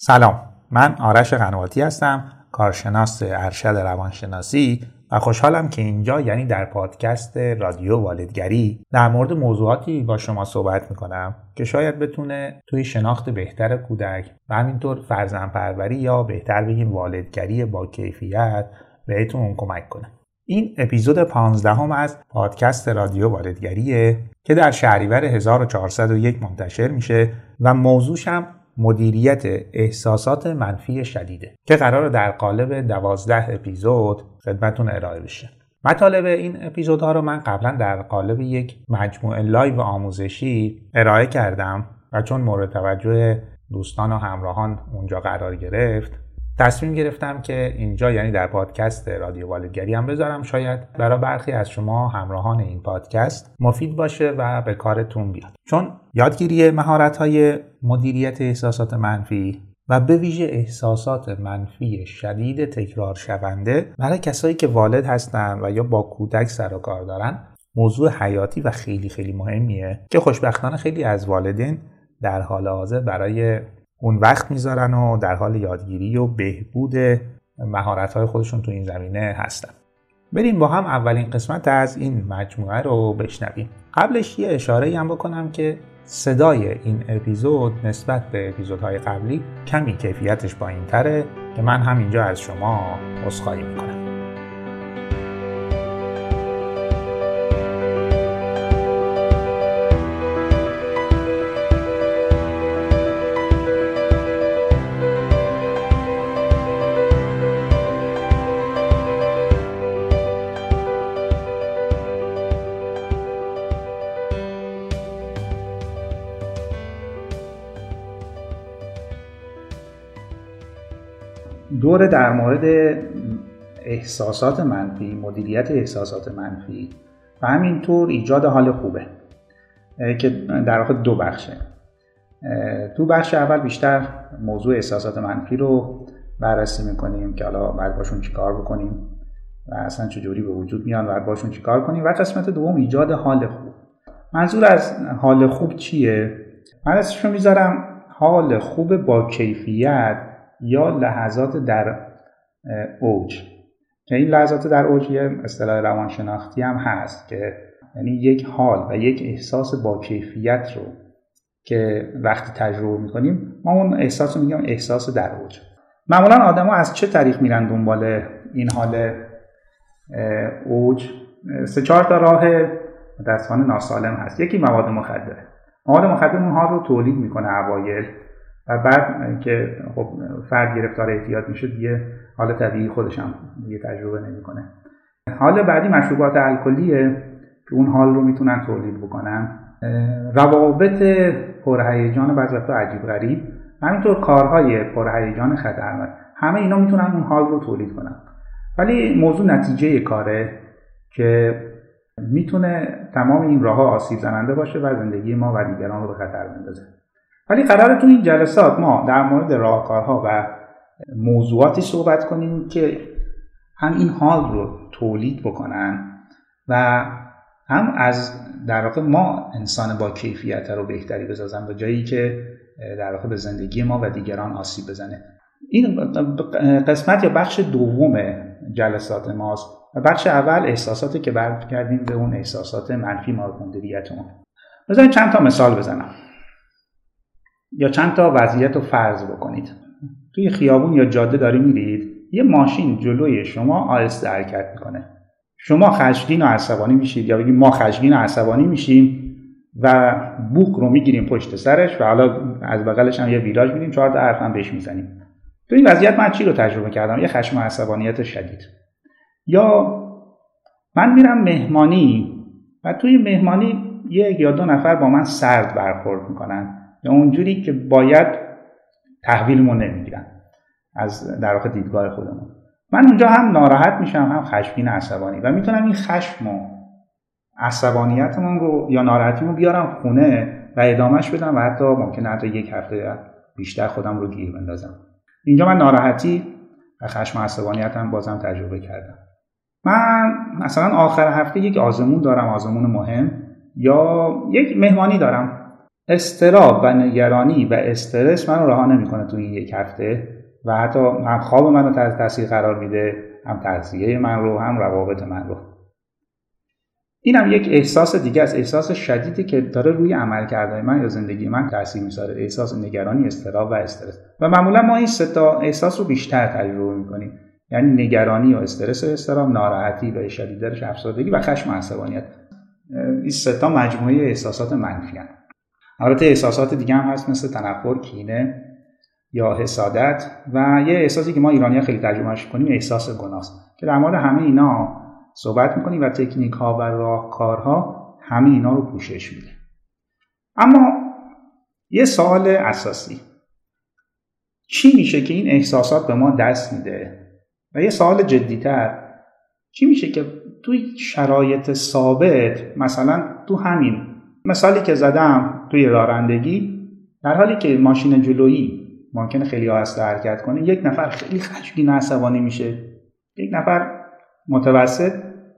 سلام. من آرش قنواتی هستم کارشناس ارشد روانشناسی و خوشحالم که اینجا یعنی در پادکست رادیو والدگری در مورد موضوعاتی با شما صحبت می‌کنم که شاید بتونه توی شناخت بهتر کودک و همینطور فرزن پروری یا بهتر بگیم والدگری با کیفیت بهتون کمک کنه. این اپیزود 15 هم از پادکست رادیو والدگریه که در شهریور 1401 منتشر میشه و موضوعش هم مدیریت احساسات منفی شدیده که قراره در قالب دوازده اپیزود خدمتون ارائه بشه. مطالب این اپیزودها رو من قبلا در قالب یک مجموعه live آموزشی ارائه کردم و چون مورد توجه دوستان و همراهان اونجا قرار گرفت تصمیم گرفتم که اینجا یعنی در پادکست رادیو والدگری هم بذارم. شاید برای برخی از شما همراهان این پادکست مفید باشه و به کارتون بیاد. چون یادگیری مهارت های مدیریت احساسات منفی و به ویژه احساسات منفی شدید تکرار شونده برای کسایی که والد هستن و یا با کودک سر و کار دارن موضوع حیاتی و خیلی خیلی مهمیه که خوشبختانه خیلی از والدین در حال حاضر برای اون وقت می‌ذارن و در حال یادگیری و بهبود مهارت های خودشون تو این زمینه هستن. بریم با هم اولین قسمت از این مجموعه رو بشنویم. قبلش یه اشاره هم بکنم که صدای این اپیزود نسبت به اپیزودهای قبلی کمی کیفیتش با این تره که من هم اینجا از شما عذرخواهی می‌کنم. دور در مورد احساسات منفی مدیریت احساسات منفی و همینطور ایجاد حال خوبه که در واقع دو بخشه. تو بخش اول بیشتر موضوع احساسات منفی رو بررسی می‌کنیم که حالا باید باشون چیکار بکنیم و اصلا چجوری به وجود میان و باشون چیکار کنیم. و قسمت دوم ایجاد حال خوب. منظور از حال خوب چیه؟ من اسمشو می‌ذارم حال خوب با کیفیت یا لحظات در اوج. که این لحظات در اوج یه اصطلاح روانشناختی هم هست که یعنی یک حال و یک احساس با کیفیت رو که وقتی تجربه می‌کنیم ما اون احساس رو میگیم احساس در اوج. معمولا آدما از چه طریق میرن دنبال این حال اوج؟ سه چهار تا راه متاسفانه ناسالم هست. یکی مواد مخدره مواد مخدر اون حال رو تولید می‌کنه اوایل. و بعد که خب فرد گرفتار اعتیاد میشه دیگه حال طبیعی خودش هم دیگه تجربه نمی‌کنه. حال بعدی مشروبات الکلیه که اون حال رو می‌تونن تولید بکنن. روابط پرهیجان بعضی وقتا عجیب غریب. همینطور کارهای پرهیجان خطرناک. همه اینا می‌تونن اون حال رو تولید کنن. ولی موضوع نتیجه کاره که می‌تونه تمام این راه آسیب زننده باشه و زندگی ما و دیگران رو به خطر بندازه. ولی قرار تو این جلسات ما در مورد راهکارها و موضوعاتی صحبت کنیم که هم این حال رو تولید بکنن و هم از در واقع ما انسان با کیفیت رو بهتری بسازن به جایی که در واقع به زندگی ما و دیگران آسیب بزنه. این قسمت یا بخش دوم جلسات ماست و بخش اول احساساتی که برگردیم به اون احساسات منفی مدیریتمون بذارید چند تا مثال بزنم. یا چند تا وضعیت رو فرض بکنید. توی خیابون یا جاده داری میرید یه ماشین جلوی شما آهسته حرکت می‌کنه. شما خشمگین و عصبانی میشید یا بگیم ما خشمگین و عصبانی میشیم و بوک رو می‌گیریم پشت سرش و حالا از بغلش هم یه ویراج میدیم چهار تا حرف هم بهش می‌زنیم. تو این وضعیت من چی رو تجربه کردم؟ یه خشم و عصبانیت شدید. یا من میرم مهمانی و توی مهمانی یک یا دو نفر با من سرد برخورد می‌کنن. یا اونجوری که باید تحویلمون نمی‌گیرن از در واقع دیدگاه خودمون. من اونجا هم ناراحت میشم هم خشمگین عصبانی. و می‌تونم این خشم و عصبانیتمون رو یا ناراحتیمو بیارم خونه و ادامهش بدم و حتی ممکنه حتی یک هفته بیشتر خودم رو گیر بندازم. اینجا من ناراحتی و خشم و عصبانیتم بازم تجربه کردم. من مثلا آخر هفته یک آزمون دارم آزمون مهم یا یک مهمانی دارم. استراب و نگرانی و استرس منو رها نمی‌کنه تو این یک هفته و حتی هم خواب منو تحت تاثیر قرار میده هم تغذیه من رو هم روابط من رو. این هم یک احساس دیگه از احساس شدیدی که داره روی عمل کرده من یا زندگی من تاثیر می‌ذاره احساس نگرانی استراب و استرس. و معمولا ما این ستا احساس رو بیشتر تجربه می‌کنیم. یعنی نگرانی و استرس و استراب ناراحتی و شدیدترش افسردگی و خشم و عصبانیت. این ستا مجموعه احساسات منفی هم. البته احساسات دیگه هم هست مثل تنفر کینه یا حسادت. و یه احساسی که ما ایرانی خیلی ترجمهش کنیم احساس گناست. که در مورد همه اینا صحبت می‌کنیم و تکنیک ها و راهکارها همه اینا رو پوشش میده اما یه سوال اساسی. چی میشه که این احساسات به ما دست میده؟ و یه سوال جدیتر. چی میشه که توی شرایط ثابت مثلا تو همین مثالی که زدم توی رانندگی در حالی که ماشین جلویی ممکنه خیلی آهسته حرکت کنه یک نفر خیلی خشمگین عصبانی میشه. یک نفر متوسط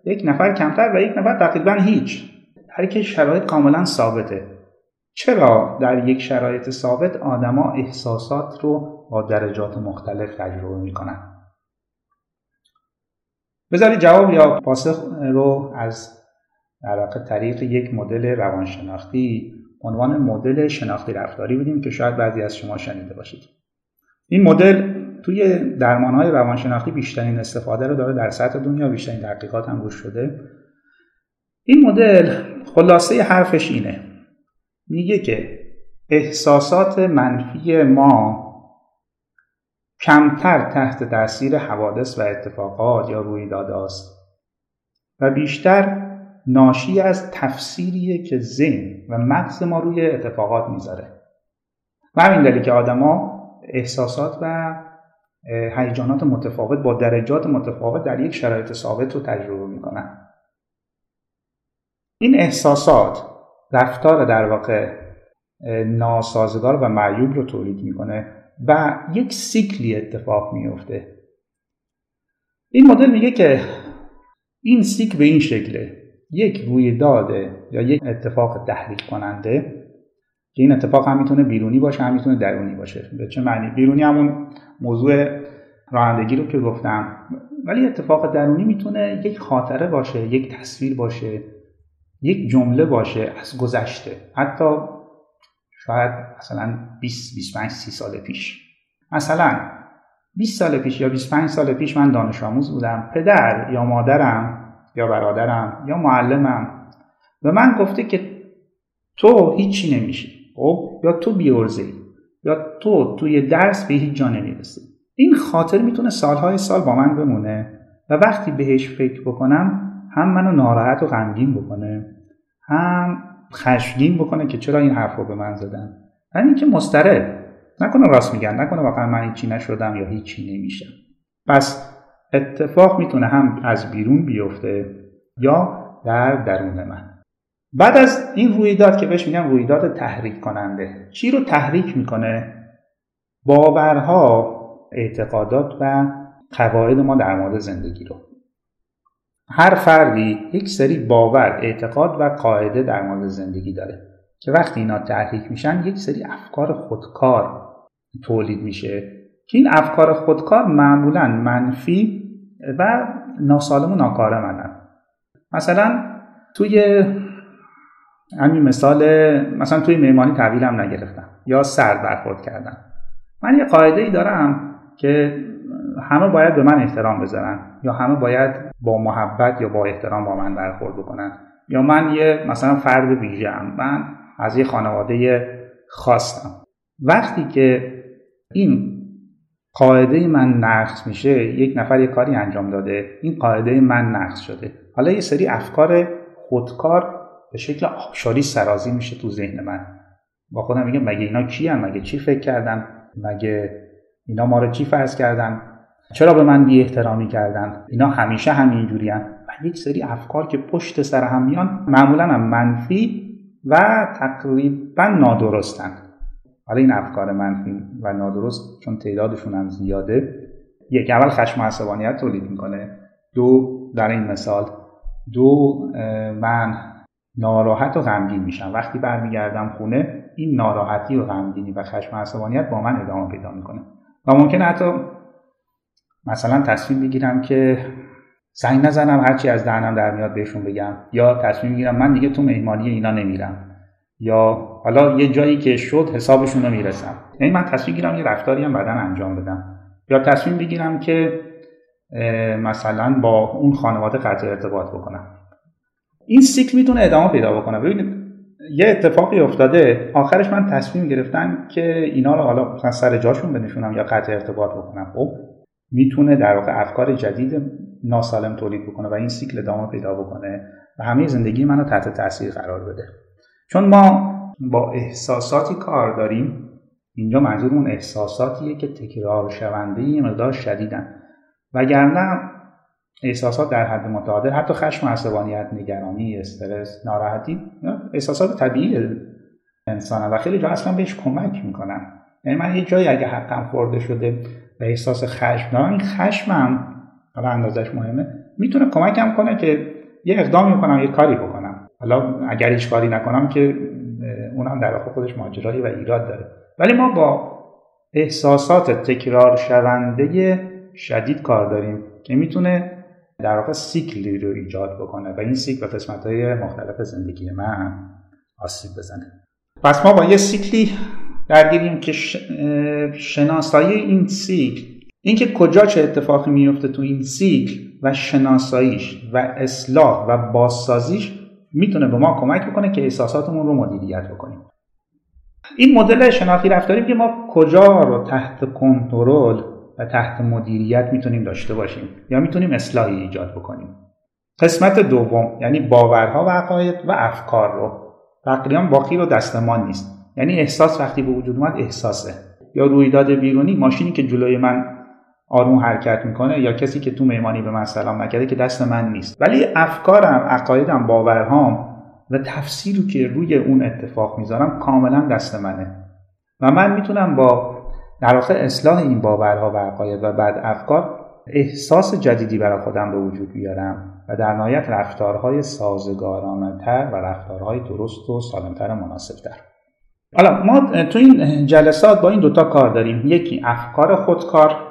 یک نفر کمتر و یک نفر تقریبا هیچ. در که شرایط کاملا ثابته. چرا در یک شرایط ثابت آدما احساسات رو با درجات مختلف تجربه می‌کنن؟ بذارید جواب یا پاسخ رو از در واقع طریق یک مدل روانشناختی عنوان مدل شناختی رفتاری بدیم که شاید بعضی از شما شنیده باشید. این مدل توی درمانهای روانشناختی بیشترین استفاده رو داره در سطح دنیا بیشترین تحقیقات هم روش شده. این مدل خلاصه حرفش اینه. میگه که احساسات منفی ما کمتر تحت تاثیر حوادث و اتفاقات یا رویداداست و بیشتر ناشی از تفسیریه که ذهن و مغز ما روی اتفاقات می‌ذاره. و همین دلیل که آدما احساسات و هیجانات متفاوت با درجات متفاوت در یک شرایط ثابت رو تجربه می‌کنن. این احساسات رفتار در واقع ناسازگار و معیوب رو تولید می‌کنه و یک سیکلی اتفاق میفته این مدل میگه که این سیک به این شکله. یک رویداد یا یک اتفاق تحریک کننده که این اتفاق هم می‌تونه بیرونی باشه هم می‌تونه درونی باشه. به چه معنی؟ بیرونی همون موضوع رانندگی رو که گفتم. ولی اتفاق درونی می‌تونه یک خاطره باشه یک تصویر باشه یک جمله باشه از گذشته. حتی شاید مثلا 20 25 30 سال پیش. مثلا 20 سال پیش یا 25 سال پیش من دانش آموز بودم. پدر یا مادرم یا برادرم یا معلمم. به من گفته که تو هیچی نمیشی. خب؟ یا تو بیورزه یا تو توی درس به هیچ جا نمی‌رسی. این خاطر می‌تونه سالهای سال با من بمونه و وقتی بهش فکر بکنم هم منو ناراحت و غمگین بکنه هم خشمگین بکنه که چرا این حرف رو به من زدن. همین که مسترب نکنه راست میگن نکنه واقعا من هیچی نشدم یا هیچی نمیشم. پس اتفاق می‌تونه هم از بیرون بیفته یا در درون من. بعد از این رویداد که بهش میگن رویداد تحریک کننده چی رو تحریک می‌کنه؟ باورها اعتقادات و قواعد ما در مورد زندگی رو. هر فردی یک سری باور اعتقاد و قاعده در مورد زندگی داره که وقتی اینا تحریک میشن یک سری افکار خودکار تولید میشه. که این افکار خودکار معمولا منفی و ناسالم و ناکارآمدن مثلا توی همین مثال مثلا توی میمانی تحویلم نگرفتم یا سرد برخورد کردم. من یه قاعده ای دارم که همه باید به من احترام بذارن یا همه باید با محبت یا با احترام با من برخورد بکنن. یا من یه مثلا فرد ویژه من از یه خانواده خواستم وقتی که این قاعده من نقص میشه یک نفر یه کاری انجام داده این قاعده من نقص شده. حالا یه سری افکار خودکار به شکل آبشاری سرازی میشه تو ذهن من. با خودم میگم مگه اینا کی مگه چی فکر کردن؟ مگه اینا ما رو چی فرض کردن؟ چرا به من بی احترامی کردن؟ اینا همیشه همینجوری و یک سری افکار که پشت سر هم میان معمولا هم منفی و تقریبا نادرستن. حالا این افکار منفی و نادرست چون تعدادشون هم زیاده یک اول خشم و عصبانیت تولید می‌کنه. دو در این مثال دو من ناراحت و غمگین میشم. وقتی برمیگردم خونه این ناراحتی و غمگینی و خشم و عصبانیت با من ادامه پیدا می‌کنه. و ممکنه حتی مثلا تصمیم بگیرم که زنگ نزنم هرچی از دهنم در میاد بهشون بگم. یا تصمیم می‌گیرم من دیگه تو مهمانی اینا نمیرم. یا حالا یه جایی که شد حسابشون رو می‌رسم. یعنی من تصمیم بگیرم یه رفتاری هم بدن انجام بدم. یا تصمیم بگیرم که مثلا با اون خانواده قطع ارتباط بکنم. این سیکل می‌تونه ادامه پیدا بکنه. ببینید یه اتفاقی افتاده. آخرش من تصمیم گرفتم که اینا رو حالا مثلا سر جاشون بنشونم یا قطع ارتباط بکنم. خب می‌تونه در واقع افکار جدید ناسالم تولید بکنه و این سیکل ادامه پیدا بکنه و همه زندگی منو تحت تاثیر قرار بده. چون ما با احساساتی کار داریم اینجا منظورمون احساساتیه که تکرار شونده یه مقدار شدیدن. وگرنه احساسات در حد متعادل حتی خشم عصبانیت نگرانی استرس ناراحتی احساسات طبیعی انسانه و خیلی جا اصلا بهش کمک می‌کنن. یعنی من یه جایی اگه حقم خورده شده و احساس خشم دارم این خشمم حالا اندازش مهمه می‌تونه کمکم کنه که یه اقدامی کنم یه کاری بکنم. حالا اگر هیچ کاری نکنم که اونم در واقع خودش ماجرایی و ایراد داره. ولی ما با احساسات تکرار شونده شدید کار داریم که می‌تونه در واقع سیکلی رو ایجاد بکنه و این سیکل به قسمت های مختلف زندگی من آسیب بزنه. پس ما با یه سیکلی درگیریم که شناسایی این سیکل اینکه کجا چه اتفاقی میفته تو این سیکل و شناساییش و اصلاح و بازسازیش می‌تونه به ما کمک بکنه که احساساتمون رو مدیریت بکنیم. این مدل شناختی رفتاری که ما کجا رو تحت کنترل و تحت مدیریت می‌تونیم داشته باشیم یا می‌تونیم اصلاحی ایجاد بکنیم. قسمت دوم یعنی باورها و عقاید و افکار رو. تقریبا باقی رو دستمان نیست. یعنی احساس وقتی به وجود اومد احساسه. یا رویداد بیرونی ماشینی که جلوی من آروم حرکت می‌کنه یا کسی که تو مهمانی به من سلام نکرده که دست من نیست. ولی افکارم عقایدم باورهام و تفسیری که روی اون اتفاق می‌ذارم کاملا دست منه. و من می‌تونم با در واقع اصلاح این باورها و عقاید و بعد افکار احساس جدیدی برای خودم به وجود بیارم و در نهایت رفتارهای سازگارانتر و رفتارهای درست و سالمتر و مناسبتر. حالا ما تو این جلسات با این دوتا کار داریم. یکی افکار خودکار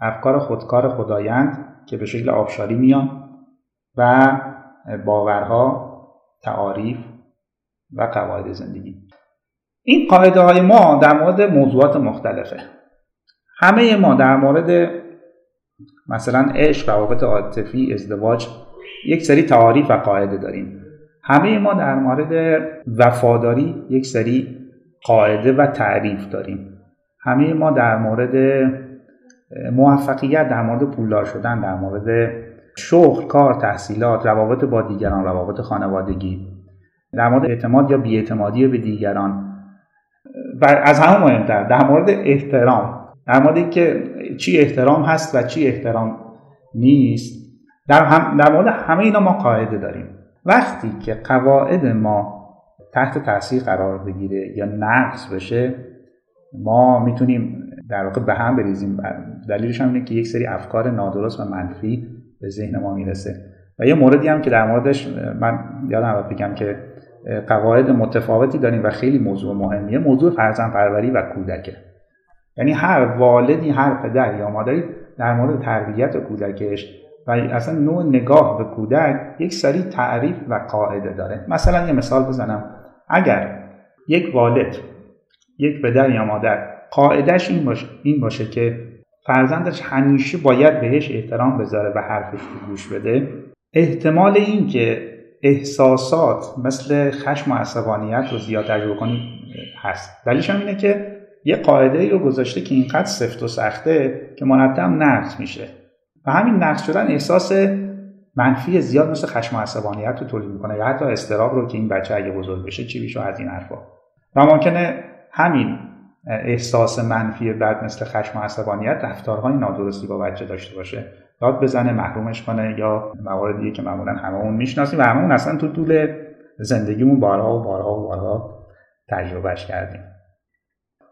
افکار خودکار خدایند که به شکل آبشاری میان و باورها تعاریف و قواعد زندگی. این قاعده های ما در مورد موضوعات مختلفه. همه ما در مورد مثلا عشق روابط عاطفی ازدواج یک سری تعاریف و قاعده داریم. همه ما در مورد وفاداری یک سری قاعده و تعریف داریم. همه ما در مورد موفقیت در مورد پولدار شدن در مورد شغل کار تحصیلات روابط با دیگران روابط خانوادگی در مورد اعتماد یا بیاعتمادی به دیگران. و از همه مهمتر در مورد احترام. در مورد که چی احترام هست و چی احترام نیست در, هم در مورد همه اینا ما قاعده داریم. وقتی که قواعد ما تحت تاثیر قرار بگیره یا نقص بشه ما می‌تونیم در واقع به هم بریزیم دلیلش هم اینه که یک سری افکار نادرست و منفی به ذهن ما می‌رسه. و یه موردی هم که در موردش من یادم بگم که قواعد متفاوتی داریم و خیلی موضوع مهمیه. موضوع فرزند پروری و کودکه. یعنی هر والدی هر پدر یا مادری در مورد تربیت کودکش و اصلا نوع نگاه به کودک یک سری تعریف و قاعده داره. مثلا یه مثال بزنم. اگر یک والد یک پدر یا مادر قاعدش این باشه, این باشه که فرزندش همیشه باید بهش احترام بذاره و حرفش رو گوش بده. احتمال این که احساسات مثل خشم و عصبانیت رو زیاد تجربه کنیم هست. دلیلش هم اینه که یه قاعده ای رو گذاشته که اینقدر سفت و سخته که مرتب نقص میشه. و همین نقص شدن احساس منفی زیاد مثل خشم و عصبانیت رو تولید می‌کنه یا حتی استراب رو که این بچه اگه بزرگ بشه چی بیشه از این حرفا. و ممکنه همین احساس منفی بعد مثل خشم و عصبانیت رفتارهای نادرستی با بچه داشته باشه. داد بزنه محرومش کنه یا مواردی که معمولا هممون می‌شناسیم و هممون اصلا تو طول زندگیمون بارها و بارها و بارها تجربهش کردیم.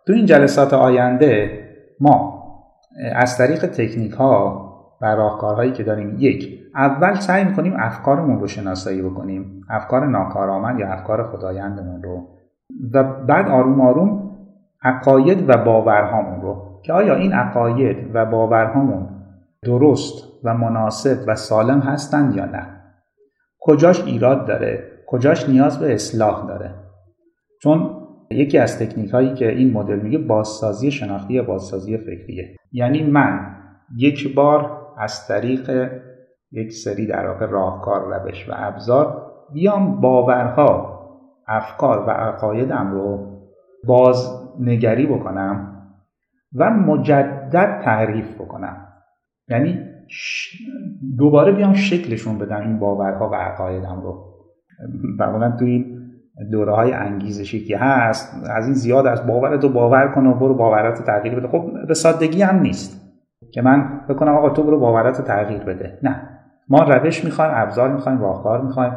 تو این جلسات آینده ما از طریق تکنیک ها و راهکارهایی که داریم یک اول سعی می‌کنیم افکارمون رو شناسایی بکنیم. افکار ناکارآمد یا افکار خدایندمون رو. و بعد آروم آروم عقاید و باورهامون رو که آیا این عقاید و باورهامون درست و مناسب و سالم هستند یا نه؟ کجاش ایراد داره؟ کجاش نیاز به اصلاح داره؟ چون یکی از تکنیک هایی که این مدل میگه بازسازی شناختی یا بازسازی فکریه. یعنی من یک بار از طریق یک سری در واقع راهکار روش و ابزار بیام باورها افکار و عقایدم رو بازنگری بکنم و مجدد تعریف بکنم. یعنی دوباره بیام شکلشون بدم این باورها و عقایدم رو. معمولا تو این دوره های انگیزشی که هست از این زیاد از باورت رو باور کن و برو باورات تغییر بده. خب به سادگی هم نیست. که من بکنم آقا تو برو باورات تغییر بده. نه. ما روش می‌خوایم ابزار می‌خوایم راهکار می‌خوایم.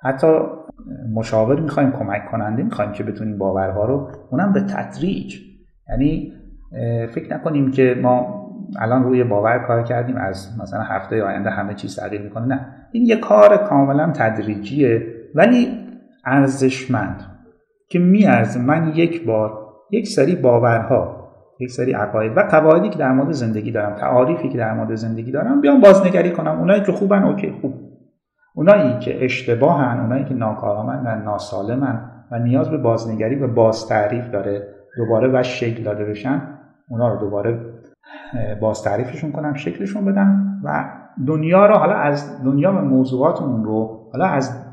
حتی مشاور می‌خوایم کمک کننده می‌خوایم که بتونیم باورها رو اونم به تدریج. یعنی فکر نکنیم که ما الان روی باور کار کردیم از مثلا هفته آینده همه چیز تغییر می‌کنه. نه. این یه کار کاملا تدریجیه ولی ارزشمند که میارزه. من یک بار یک سری باورها یک سری عقاید و قواعدی که در مورد زندگی دارم تعاریفی که در مورد زندگی دارم بیام بازنگری کنم. اونایی که خوبن اوکی خوب. اونایی که اشتباهن اونایی که ناکارآمندن ناسالمن و نیاز به بازنگری و بازتعریف داره دوباره و شکل داده بشن اونا رو دوباره بازتعریفشون کنم شکلشون بدم و دنیا رو حالا از دنیا و موضوعاتمون رو حالا از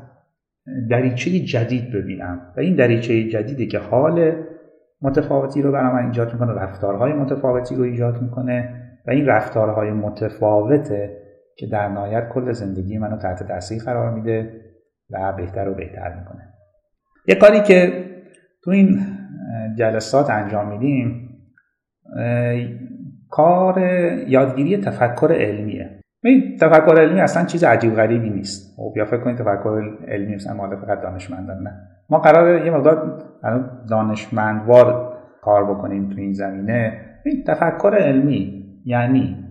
دریچه جدید ببینم. و این دریچه جدیدی که حال متفاوتی رو برای من ایجاد می‌کنه رفتارهای متفاوتی رو ایجاد می‌کنه و این رفتارهای متفاوته که در نهایت کل زندگی منو تحت تاثیر قرار میده و بهتر و بهتر می‌کنه. یه کاری که تو این جلسات انجام میدیم کار یادگیری تفکر علمیه. این تفکر علمی اصلا چیز عجیب غریبی نیست. خب یا فکر کنید تفکر علمی مثلا مال فقط دانشمندان نه. ما قرار یه مقدار دانشمندوار کار بکنیم تو این زمینه. این تفکر علمی یعنی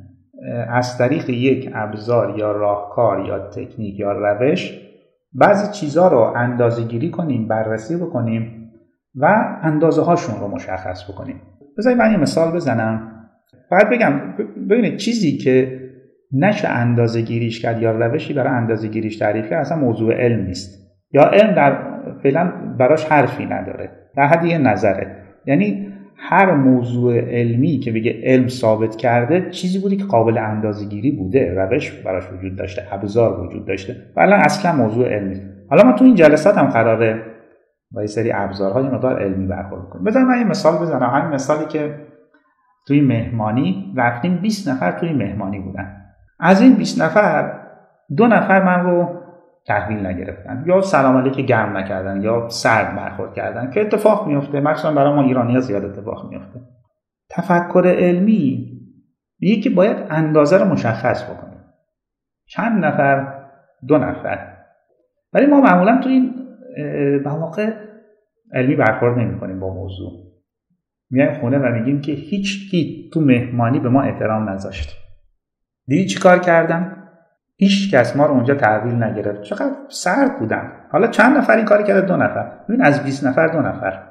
از طریق یک ابزار یا راهکار یا تکنیک یا روش بعضی چیزها رو اندازه گیری کنیم بررسی بکنیم و اندازه هاشون رو مشخص بکنیم. بذارید من یه مثال بزنم. باید بگم ببینید چیزی که نشه اندازه گیریش کرد یا روشی برای اندازه گیریش تعریف کرد اصلا موضوع علم نیست. یا علم در فعلا براش حرفی نداره. در حد یه نظره. یعنی هر موضوع علمی که بگه علم ثابت کرده چیزی بودی که قابل اندازه گیری بوده روش براش وجود داشته ابزار وجود داشته و الان اصلا موضوع علمی. حالا ما تو این جلسات هم قراره با یه سری ابزارهای مقدار علمی برخورد کنیم. بذار من یه مثال بزنم. همین مثالی که توی مهمانی رفتیم 20 نفر توی مهمانی بودن. از این 20 نفر دو نفر من رو تحویل نگرفتن یا سلام علیک گرم نکردن یا سرد برخورد کردن که اتفاق میفته مخصوصا برای ما ایرانی ها زیاد اتفاق میفته تفکر علمی میگه که باید اندازه رو مشخص بکنیم چند نفر؟ دو نفر. ولی ما معمولا تو این مواقع علمی برخورد نمی کنیم با موضوع. میایم خونه و میگیم که هیچ کی تو مهمانی به ما احترام نذاشت. دیدی چی کار کردم هیچ کس ما رو اونجا تحویل نگرفت. چقدر سرد بودن. حالا چند نفر این کاری کرده؟ دو نفر. ببین از 20 نفر دو نفر.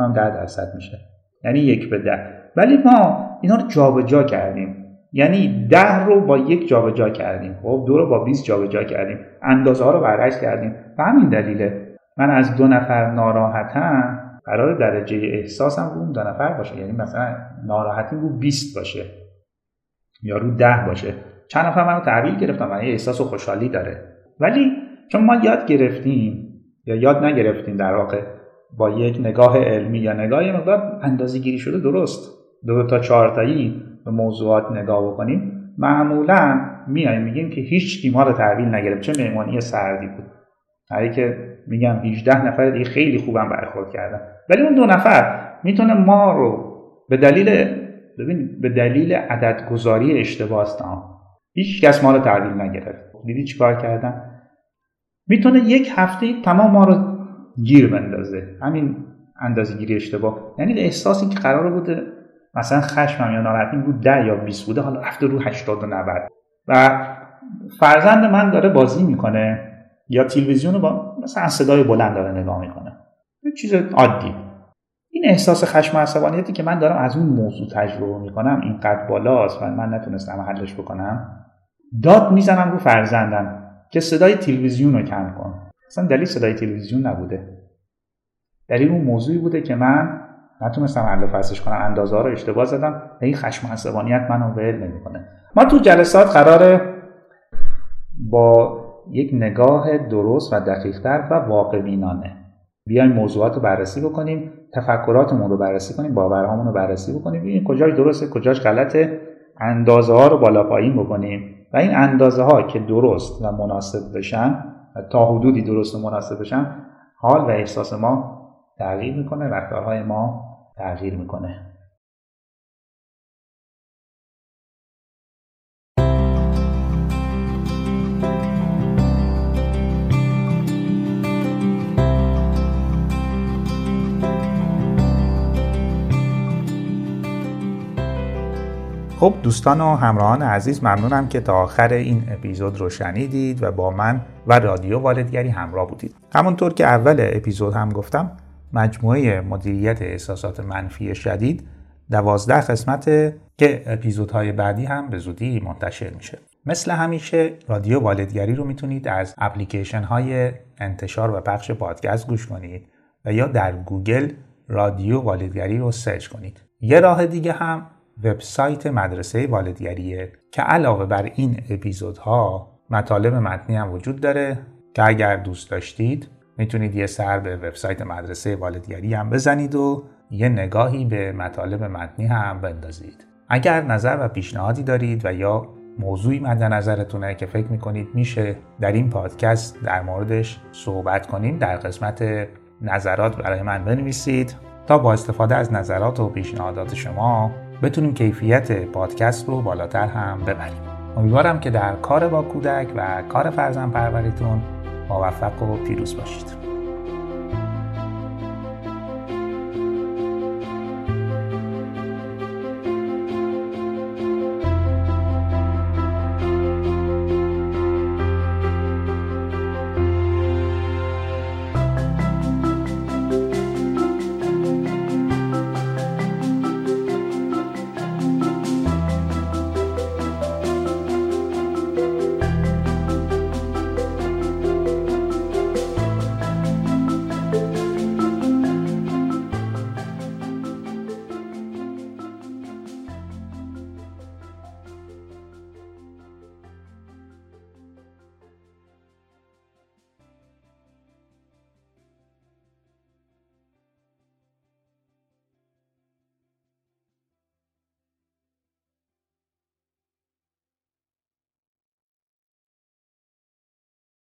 هم 10 درصد میشه. یعنی یک به ده. ولی ما اینا رو جابجا جا کردیم. یعنی ده رو با یک جابجا جا کردیم. خب دو رو با 20 جابجا جا کردیم. اندازه ها رو برعکس کردیم. و همین دلیله من از دو نفر ناراحتم. قرار درجه احساسم رو اون دو نفر باشه. یعنی مثلا ناراحتی رو 20 باشه یا رو ده باشه. چند نفر منو تحویل گرفتم و یه احساس و خوشحالی داره. ولی چون ما یاد گرفتیم یا یاد نگرفتیم در واقع با یک نگاه علمی یا نگاه مقدار اندازه گیری شده درست. دو تا چهارتایی به موضوعات نگاه بکنیم. معمولا میایم میگیم که هیچ کی ما رو تحویل نگرفت. چه مهمانی سردی بود. هری که میگم 18 نفر دیگه خیلی خوبم برخورد کردن. ولی اون دو نفر می‌تونه ما رو به دلیل ببین به دلیل عدد گذاری اشتباه است هیچ کس ما رو تحویل نگرفت. دیدی چیکار کردن؟ می‌تونه یک هفته تمام ما رو گیر بندازه. همین اندازه گیری اشتباه. یعنی احساسی که قرار بوده مثلا خشمم یا ناراحتی رو ده یا 20 بوده حالا رفته رو 80 و 90 و فرزند من داره بازی می‌کنه یا تلویزیون رو با مثلا صدای بلند داره نگاه می‌کنه. چیز عادی. این احساس خشم و عصبانیتی که من دارم از اون موضوع تجربه می‌کنم اینقدر بالاست و من نتونستم حلش بکنم. داد می‌زنم رو فرزندم که صدای تلویزیون رو کم کن. اصلا دلیل صدای تلویزیون نبوده. دلیل اون موضوعی بوده که من نتونستم حل فصلش کنم. اندازه ها رو اشتباه زدم. و این خشم عصبانیت منو ول نمی‌کنه. ما تو جلسات قراره با یک نگاه درست و دقیقتر و واقع بینانه بیایم موضوعات رو بررسی بکنیم تفکراتمون رو بررسی کنیم باورهامون رو بررسی بکنیم ببینیم کجاش درسته کجاش غلطه اندازه ها رو بالا پایین بکنیم. و این اندازه ها که درست و مناسب بشن و تا حدودی درست و مناسب بشن حال و احساس ما تغییر می‌کنه رفتارهای ما تغییر می‌کنه. خب دوستان و همراهان عزیز ممنونم که تا آخر این اپیزود رو شنیدید و با من و رادیو والدگری همراه بودید. همونطور که اول اپیزود هم گفتم مجموعه مدیریت احساسات منفی شدید دوازده قسمته که اپیزودهای بعدی هم به زودی منتشر میشه. مثل همیشه رادیو والدگری رو می‌تونید از اپلیکیشن های انتشار و پخش پادکست گوش کنید و یا در گوگل رادیو والدگری رو search کنید. یه راه دیگه هم وبسایت مدرسه والدگریه که علاوه بر این اپیزودها مطالب متنی هم وجود داره که اگر دوست داشتید می‌تونید یه سر به وبسایت مدرسه والدگری هم بزنید و یه نگاهی به مطالب متنی هم بندازید. اگر نظر و پیشنهادی دارید و یا موضوعی مد نظرتونه که فکر می‌کنید میشه در این پادکست در موردش صحبت کنیم در قسمت نظرات برای من بنویسید تا با استفاده از نظرات و پیشنهادات شما بتونیم کیفیت پادکست رو بالاتر هم ببریم. امیدوارم که در کار با کودک و کار فرزند پروریتون موفق و پیروز باشید.